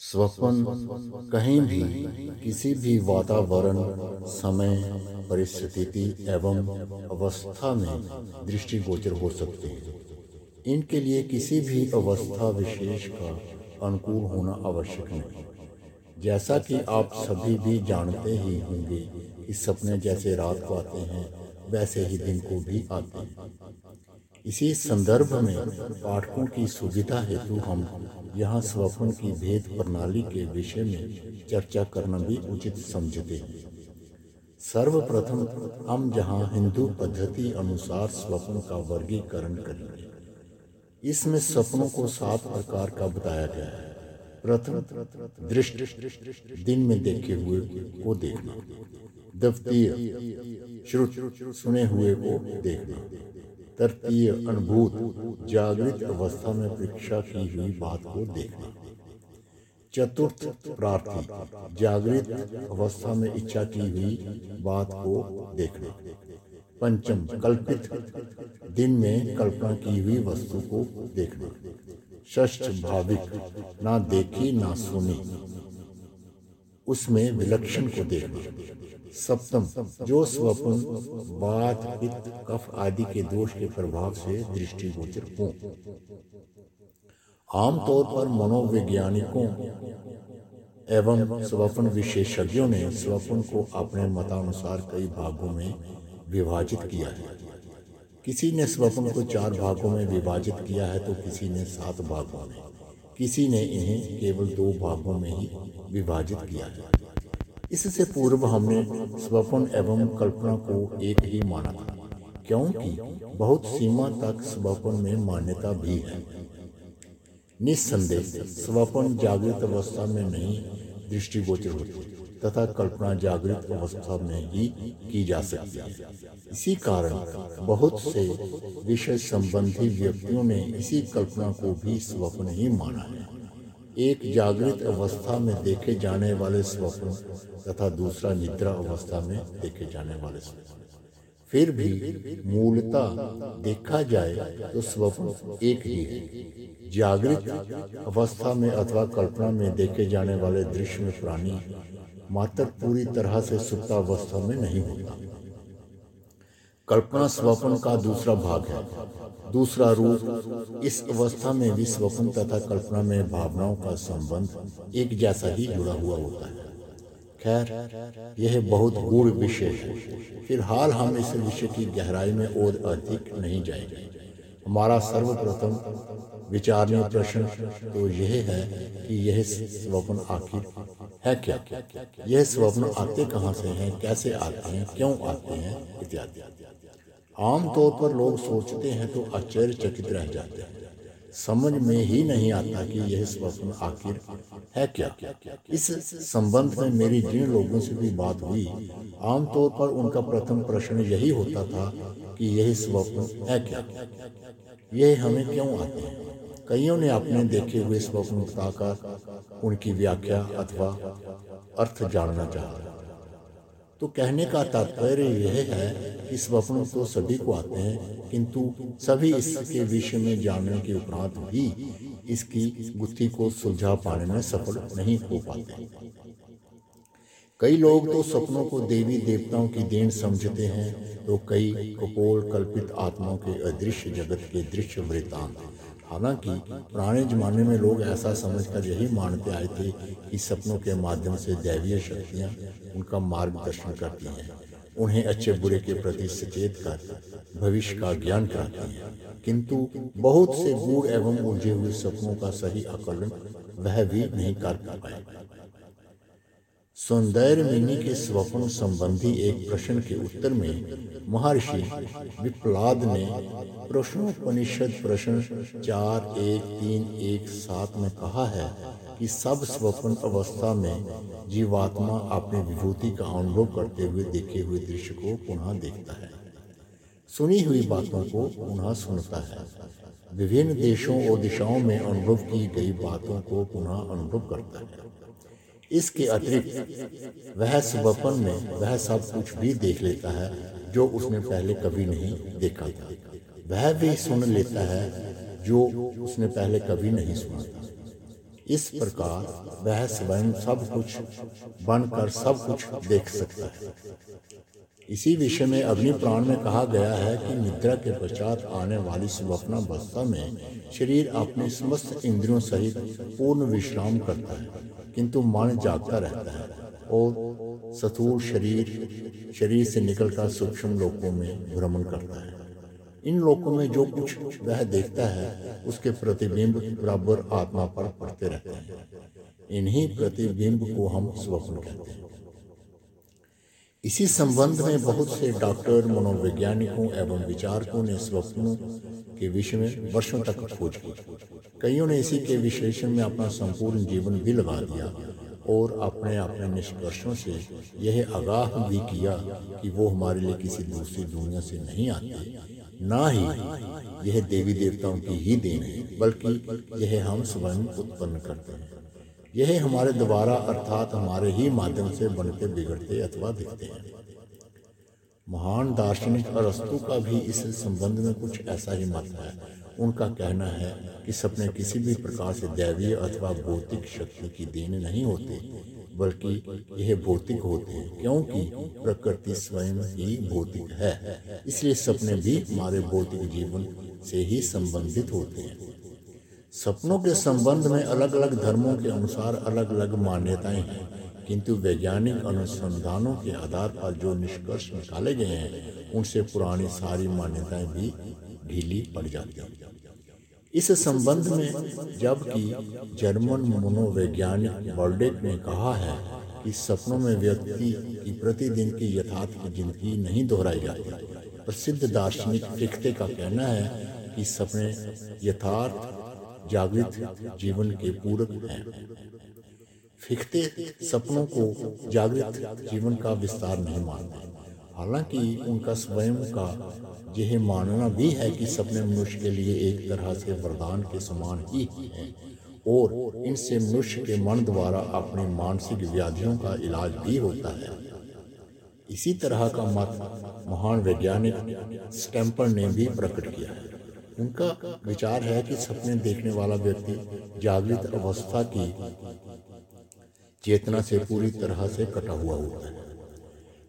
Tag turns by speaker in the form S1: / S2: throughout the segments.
S1: स्वप्न कहीं भी किसी भी वातावरण, समय, परिस्थिति एवं अवस्था में दृष्टिगोचर हो सकते हैं। इनके लिए किसी भी अवस्था विशेष का अनुकूल होना आवश्यक नहीं। जैसा कि आप सभी भी जानते ही होंगे कि सपने जैसे रात को आते हैं, वैसे ही दिन को भी आते हैं। इसी संदर्भ में पाठकों की सुविधा हेतु हम यहाँ स्वप्न की भेद प्रणाली के विषय में चर्चा करना भी उचित समझते हैं। सर्वप्रथम हम जहाँ हिंदू पद्धति अनुसार स्वप्न का वर्गीकरण करेंगे। इसमें सपनों को सात प्रकार का बताया गया है। प्रथम, दृष्टि, दिन में देखे हुए को देखना। द्वितीय, श्रुत, सुने हुए को देखना। तृतीय अनुभूत जागृत अवस्था में परीक्षा की हुई बात को देखना। चतुर्थ प्रार्थी, जागृत अवस्था में इच्छा की हुई बात को देखना। पंचम कल्पित, दिन में कल्पना की हुई वस्तु को देखना। षष्ठ भाविक, ना देखी ना सुनी, उसमें विलक्षण को देखना। सप्तम, जो स्वप्न, बात पित्त कफ आदि के दोष के प्रभाव से दृष्टिगोचर हो। आमतौर पर मनोवैज्ञानिकों एवं स्वप्न विशेषज्ञों ने स्वप्न को अपने मतानुसार कई भागों में विभाजित किया है। किसी ने स्वप्न को चार भागों में विभाजित किया है तो किसी ने सात भागों में, किसी ने इन्हें केवल दो भागों में ही विभाजित किया है। इससे पूर्व हमने स्वप्न एवं कल्पना को एक ही माना था, क्योंकि बहुत सीमा तक स्वप्न में मान्यता भी है। निस्संदेह, स्वप्न जागृत अवस्था में नहीं, दृष्टिगोचर होती, तथा कल्पना जागृत अवस्था में ही की जा सकती है। इसी कारण बहुत से विषय संबंधी व्यक्तियों ने इसी कल्पना को भी स्वप्न ही माना है। एक जागृत अवस्था में देखे जाने वाले स्वप्न तथा दूसरा निद्रा अवस्था में देखे जाने वाले स्वप्न। फिर भी मूलता देखा जाए तो स्वप्न एक ही है। जागृत अवस्था में अथवा कल्पना में देखे जाने वाले दृश्य में प्राणी मात्र पूरी तरह से सुप्ता अवस्था में नहीं होता। कल्पना स्वप्न का दूसरा भाग है। दूसरा रूप, इस अवस्था में भी स्वप्न तथा कल्पना में भावनाओं का संबंध एक जैसा ही जुड़ा हुआ होता है। खैर, यह बहुत गूढ़ विषय है। फ़िलहाल हम इस विषय की गहराई में और अधिक नहीं जाएँगे। हमारा सर्वप्रथम विचारणीय प्रश्न तो यह है कि यह स्वप्न आखिर है क्या? यह स्वप्न आते कहाँ से हैं, कैसे आते हैं, क्यों आते हैं, इत्यादि। आमतौर पर लोग सोचते हैं तो आश्चर्यचकित रह जाते हैं। समझ में ही नहीं आता कि यह स्वप्न आखिर है क्या। इस संबंध में मेरी जिन लोगों से भी बात हुई, आमतौर पर उनका प्रथम प्रश्न यही होता था कि यह स्वप्न है क्या। यह हमें क्यों आते हैं? कईयों ने अपने देखे हुए स्वप्न बताकर उनकी व्याख्या अथवा अर्थ जानना चाहा। तो कहने का तात्पर्य यह है कि स्वप्न तो सभी को आते हैं, किंतु सभी इसके विषय में जानने के उपरांत भी इसकी गुत्थी को सुलझा पाने में सफल नहीं हो पाते। कई लोग तो सपनों को देवी देवताओं की देन समझते हैं तो कई कपोल कल्पित आत्माओं के अदृश्य जगत के दृश्य वृतांत हालाँकि पुराने जमाने में लोग ऐसा समझकर यही मानते आए थे कि सपनों के माध्यम से दैवीय शक्तियाँ उनका मार्गदर्शन करती हैं, उन्हें अच्छे बुरे के प्रति सचेत कर, भविष्य का ज्ञान कराती हैं। किंतु बहुत से गूढ़ एवं उलझे हुए सपनों का सही आकलन वह भी नहीं कर पाए। सौंदर्य मिनी के स्वप्न संबंधी एक प्रश्न के उत्तर में महर्षि विप्लाद ने प्रश्नोपनिषद प्रश्न चार एक तीन एक सात में कहा है कि सब स्वप्न अवस्था में जीवात्मा अपनी विभूति का अनुभव करते हुए देखे हुए दृश्य को पुनः देखता है। सुनी हुई बातों को पुनः सुनता है। विभिन्न देशों और दिशाओं में अनुभव की गई बातों को पुनः अनुभव करता है। इसके अतिरिक्त वह सुबपन में वह सब कुछ भी देख लेता है जो उसने पहले कभी नहीं देखा। था वह भी सुन लेता है जो उसने पहले कभी नहीं सुना था। इस प्रकार वह स्वयं सब कुछ बनकर सब कुछ देख सकता है। इसी विषय में अग्नि प्राण में कहा गया है कि निद्रा के पश्चात आने वाली स्वप्नावस्था में शरीर अपने समस्त इंद्रियों सहित पूर्ण विश्राम करता है किंतु मन जागता रहता है और स्थूल शरीर शरीर से निकलकर सूक्ष्म लोकों में भ्रमण करता है। इन लोकों में जो कुछ वह देखता है उसके प्रतिबिंब बराबर आत्मा पर पड़ते रहते हैं। इन्हीं प्रतिबिंब को हम स्वप्न कहते हैं। इसी संबंध में बहुत से डॉक्टर, मनोवैज्ञानिकों एवं विचारकों ने स्वप्नों के विषय में वर्षों तक खोज की। कईयों ने इसी के विश्लेषण में अपना संपूर्ण जीवन भी लगा दिया और अपने अपने निष्कर्षों से यह आगाह भी किया कि वो हमारे लिए किसी दूसरी दुनिया से नहीं आते। ना ही यह देवी देवताओं की ही देन है, बल्कि यह हम स्वयं उत्पन्न करते हैं। यह हमारे द्वारा अर्थात हमारे ही माध्यम से बनते, बिगड़ते अथवा दिखते हैं। महान दार्शनिक अरस्तु का भी इस संबंध में कुछ ऐसा ही मत है। उनका कहना है कि सपने किसी भी प्रकार से दैवीय अथवा भौतिक शक्ति की देन नहीं होते, बल्कि यह भौतिक होते हैं, क्योंकि प्रकृति स्वयं ही भौतिक है। इसलिए सपने भी हमारे भौतिक जीवन से ही संबंधित होते हैं। सपनों के संबंध में अलग अलग धर्मों के अनुसार अलग अलग मान्यताएँ हैं। किंतु वैज्ञानिक अनुसंधानों के आधार पर जो निष्कर्ष निकाले गए हैं, उनसे पुरानी सारी मान्यताएँ भी ढीली पड़ जाती हैं। इस संबंध में जबकि जर्मन मनोवैज्ञानिक बर्डेक ने कहा है कि सपनों में व्यक्ति की प्रतिदिन की यथार्थ की ज़िंदगी नहीं दोहराई जाती। प्रसिद्ध दार्शनिक फिख्ते का कहना है कि सपने यथार्थ जागृत जीवन के पूरक हैं। फिख्ते सपनों को जागृत जीवन का विस्तार नहीं मानते। हालाँकि उनका स्वयं का यह मानना भी है कि सपने मनुष्य के लिए एक तरह से वरदान के समान ही है और इनसे मनुष्य के मन द्वारा अपने मानसिक व्याधियों का इलाज भी होता है। इसी तरह का मत महान वैज्ञानिक स्टैम्पर ने भी प्रकट किया है। उनका विचार है कि सपने देखने वाला व्यक्ति जागृत अवस्था की चेतना से पूरी तरह से कटा हुआ होता है।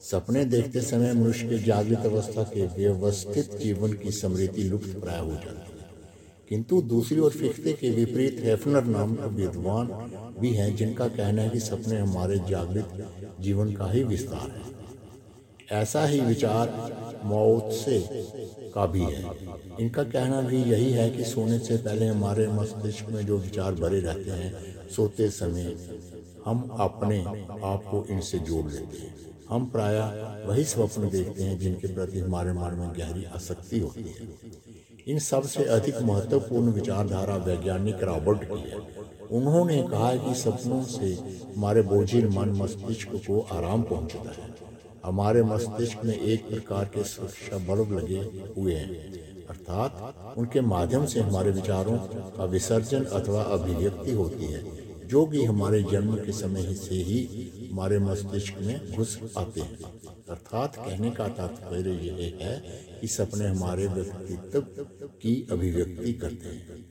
S1: सपने देखते समय मनुष्य के जागृत अवस्था के व्यवस्थित जीवन की समृद्धि लुप्त प्राय हो जाती है। किंतु दूसरी ओर फिख्ते के विपरीत हेफनर नाम का विद्वान भी हैं जिनका कहना है कि सपने हमारे जागृत जीवन का ही विस्तार है। ऐसा ही विचार मौत से का भी है। इनका कहना भी यही है कि सोने से पहले हमारे मस्तिष्क में जो विचार भरे रहते हैं, सोते समय हम अपने आप को इनसे जोड़ लेते हैं। हम प्राय वही स्वप्न देखते हैं जिनके प्रति हमारे मन में गहरी आसक्ति होती है। इन सबसे अधिक महत्वपूर्ण विचारधारा वैज्ञानिक रॉबर्ट की है। उन्होंने कहा कि सपनों से हमारे बोझिल मन मस्तिष्क को आराम पहुँचता है। हमारे मस्तिष्क में एक प्रकार के सुरक्षा बल्ब लगे हुए हैं, अर्थात उनके माध्यम से हमारे विचारों का विसर्जन अथवा अभिव्यक्ति होती है, जो कि हमारे जन्म के समय से ही हमारे मस्तिष्क में घुस आते हैं। अर्थात कहने का तात्पर्य यह है कि सपने हमारे व्यक्तित्व की अभिव्यक्ति करते हैं।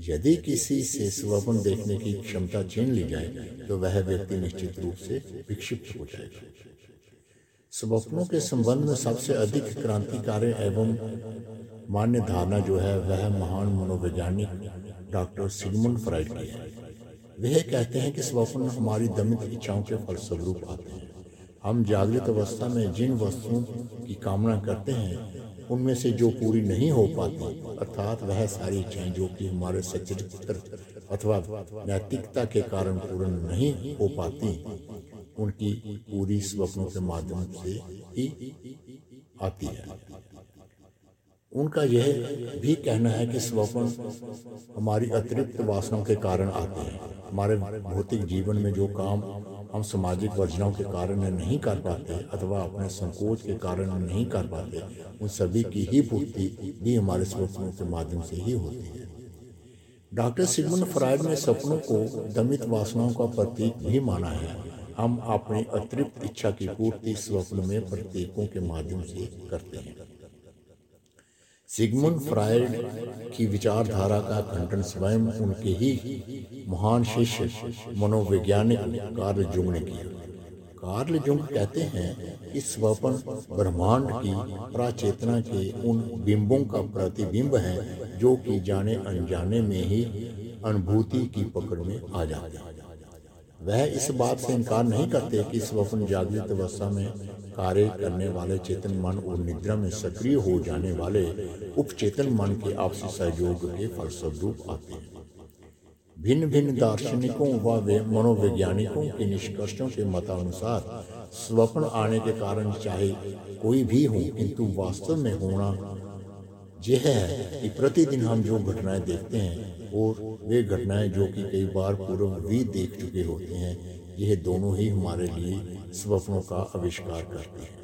S1: यदि किसी से स्वप्न देखने की क्षमता छीन ली जाए तो वह व्यक्ति निश्चित रूप से विक्षिप्त हो जाएगा। स्वप्नों के संबंध में सबसे अधिक क्रांतिकारी एवं मान्य धारणा जो है वह महान मनोवैज्ञानिक डॉक्टर सिगमंड फ्राइड की है। वह कहते हैं कि स्वप्न हमारी दमित इच्छाओं के फलस्वरूप आते हैं। हम जागृत अवस्था में जिन वस्तुओं की कामना करते हैं उनमें से जो पूरी नहीं हो पाती अर्थात वह सारी इच्छाएँ जो कि हमारे सचरित्र अथवा नैतिकता के कारण पूर्ण नहीं हो पाती उनकी पूरी स्वप्नों के माध्यम से ही आती है। उनका यह भी कहना है कि स्वप्न हमारी अतिरिक्त वासनाओं के कारण आते हैं। हमारे भौतिक जीवन में जो काम हम सामाजिक वर्जनाओं के कारण नहीं कर पाते अथवा अपने संकोच के कारण नहीं कर पाते, उन सभी की ही पूर्ति भी हमारे स्वप्नों के माध्यम से ही होती है। डॉक्टर सिगमन फ्राइड ने सपनों को दमित वासनाओं का प्रतीक भी माना है। हम अपनी अतिरिक्त इच्छा की पूर्ति स्वप्न में प्रतीकों के माध्यम से करते हैं। सिगमुंड फ्राइड की विचारधारा का खंडन स्वयं उनके ही महान शिष्य, मनोवैज्ञानिक कार्ल जुंग ने किया। कार्ल जुंग कहते हैं कि स्वपन ब्रह्मांड की प्राचेतना के उन बिंबों का प्रतिबिंब है, जो कि जाने अनजाने में ही अनुभूति की पकड़ में आ जाते हैं। वह इस बात से इनकार नहीं करते कि स्वप्न जागृत अवस्था में कार्य करने वाले चेतन मन और निद्रा में सक्रिय हो जाने वाले उपचेतन मन के आपसी सहयोग के फलस्वरूप आते हैं। भिन्न भिन्न दार्शनिकों व मनोवैज्ञानिकों के निष्कर्षों के मतानुसार स्वप्न आने के कारण चाहे कोई भी हो, किंतु वास्तव में होना यह है कि प्रतिदिन हम जो घटनाएँ देखते हैं और वे घटनाएँ जो कि कई बार पूर्व भी देख चुके होते हैं यह दोनों ही हमारे लिए स्वप्नों का आविष्कार करते हैं।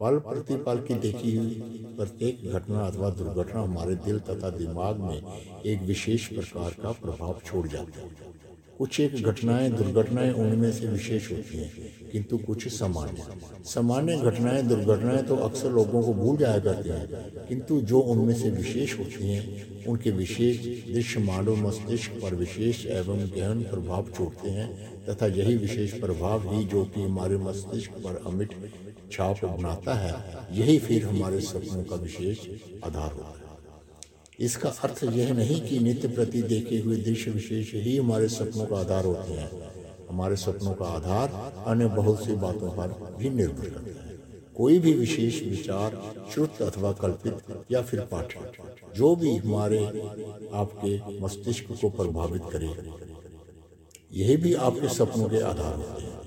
S1: पल प्रतिपल की देखी हुई प्रत्येक घटना अथवा दुर्घटना हमारे दिल तथा दिमाग में एक विशेष प्रकार का प्रभाव छोड़ जाती है। कुछ एक घटनाएँ, दुर्घटनाएँ उनमें से विशेष होती हैं, किंतु कुछ सामान्य। सामान्य घटनाएँ, दुर्घटनाएँ तो अक्सर लोगों को भूल जाया करती हैं, किंतु जो उनमें से विशेष होती हैं, उनके विशेष दृश्य मानव मस्तिष्क पर विशेष एवं गहन प्रभाव छोड़ते हैं, तथा यही विशेष प्रभाव ही जो कि हमारे मस्तिष्क पर अमिट छाप बनाता है, यही फिर हमारे सपनों का विशेष आधार होता है। इसका अर्थ यह नहीं कि नित्य प्रति देखे हुए दृश्य विशेष ही हमारे सपनों का आधार होते हैं। हमारे सपनों का आधार अन्य बहुत सी बातों पर भी निर्भर करता है। कोई भी विशेष विचार, श्रुत अथवा कल्पित या फिर पाठ, जो भी हमारे आपके मस्तिष्क को प्रभावित करे, यही भी आपके सपनों के आधार होते हैं।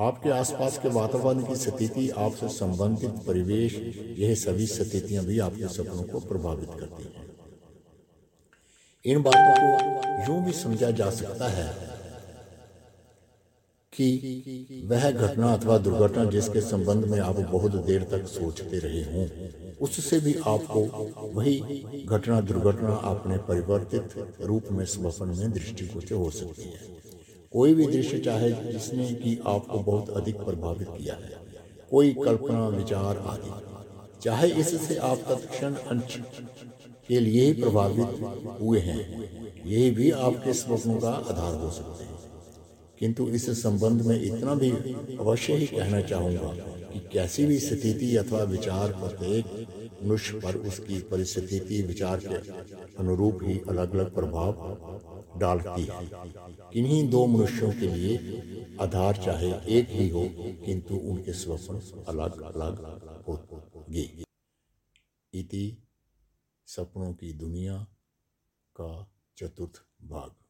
S1: आपके आसपास के वातावरण की स्थिति, आपसे संबंधित परिवेश, यह सभी स्थितियाँ भी आपके सपनों को प्रभावित करती हैं। इन बातों को यूँ भी समझा जा सकता है कि वह घटना अथवा दुर्घटना जिसके संबंध में आप बहुत देर तक सोचते रहे हों, उससे भी आपको वही घटना दुर्घटना अपने परिवर्तित रूप में स्वप्न में दृष्टिगोचर हो सकती है। कोई भी दृश्य चाहे जिसने कि आपको बहुत अधिक प्रभावित किया है, कोई कल्पना, विचार आदि, चाहे इससे आप तत्क्षण अंश के लिए ही प्रभावित हुए हैं यही भी आपके स्वप्नों का आधार हो सकते हैं। किंतु इस संबंध में इतना भी अवश्य ही कहना चाहूँगा कि कैसी भी स्थिति अथवा विचार प्रत्येक मनुष्य पर उसकी परिस्थिति, विचार के अनुरूप ही अलग अलग प्रभाव डालती है। इन्हीं दो मनुष्यों के लिए आधार चाहे एक ही हो, किंतु उनके स्वप्न अलग अलग होंगे। इति सपनों की दुनिया का चतुर्थ भाग।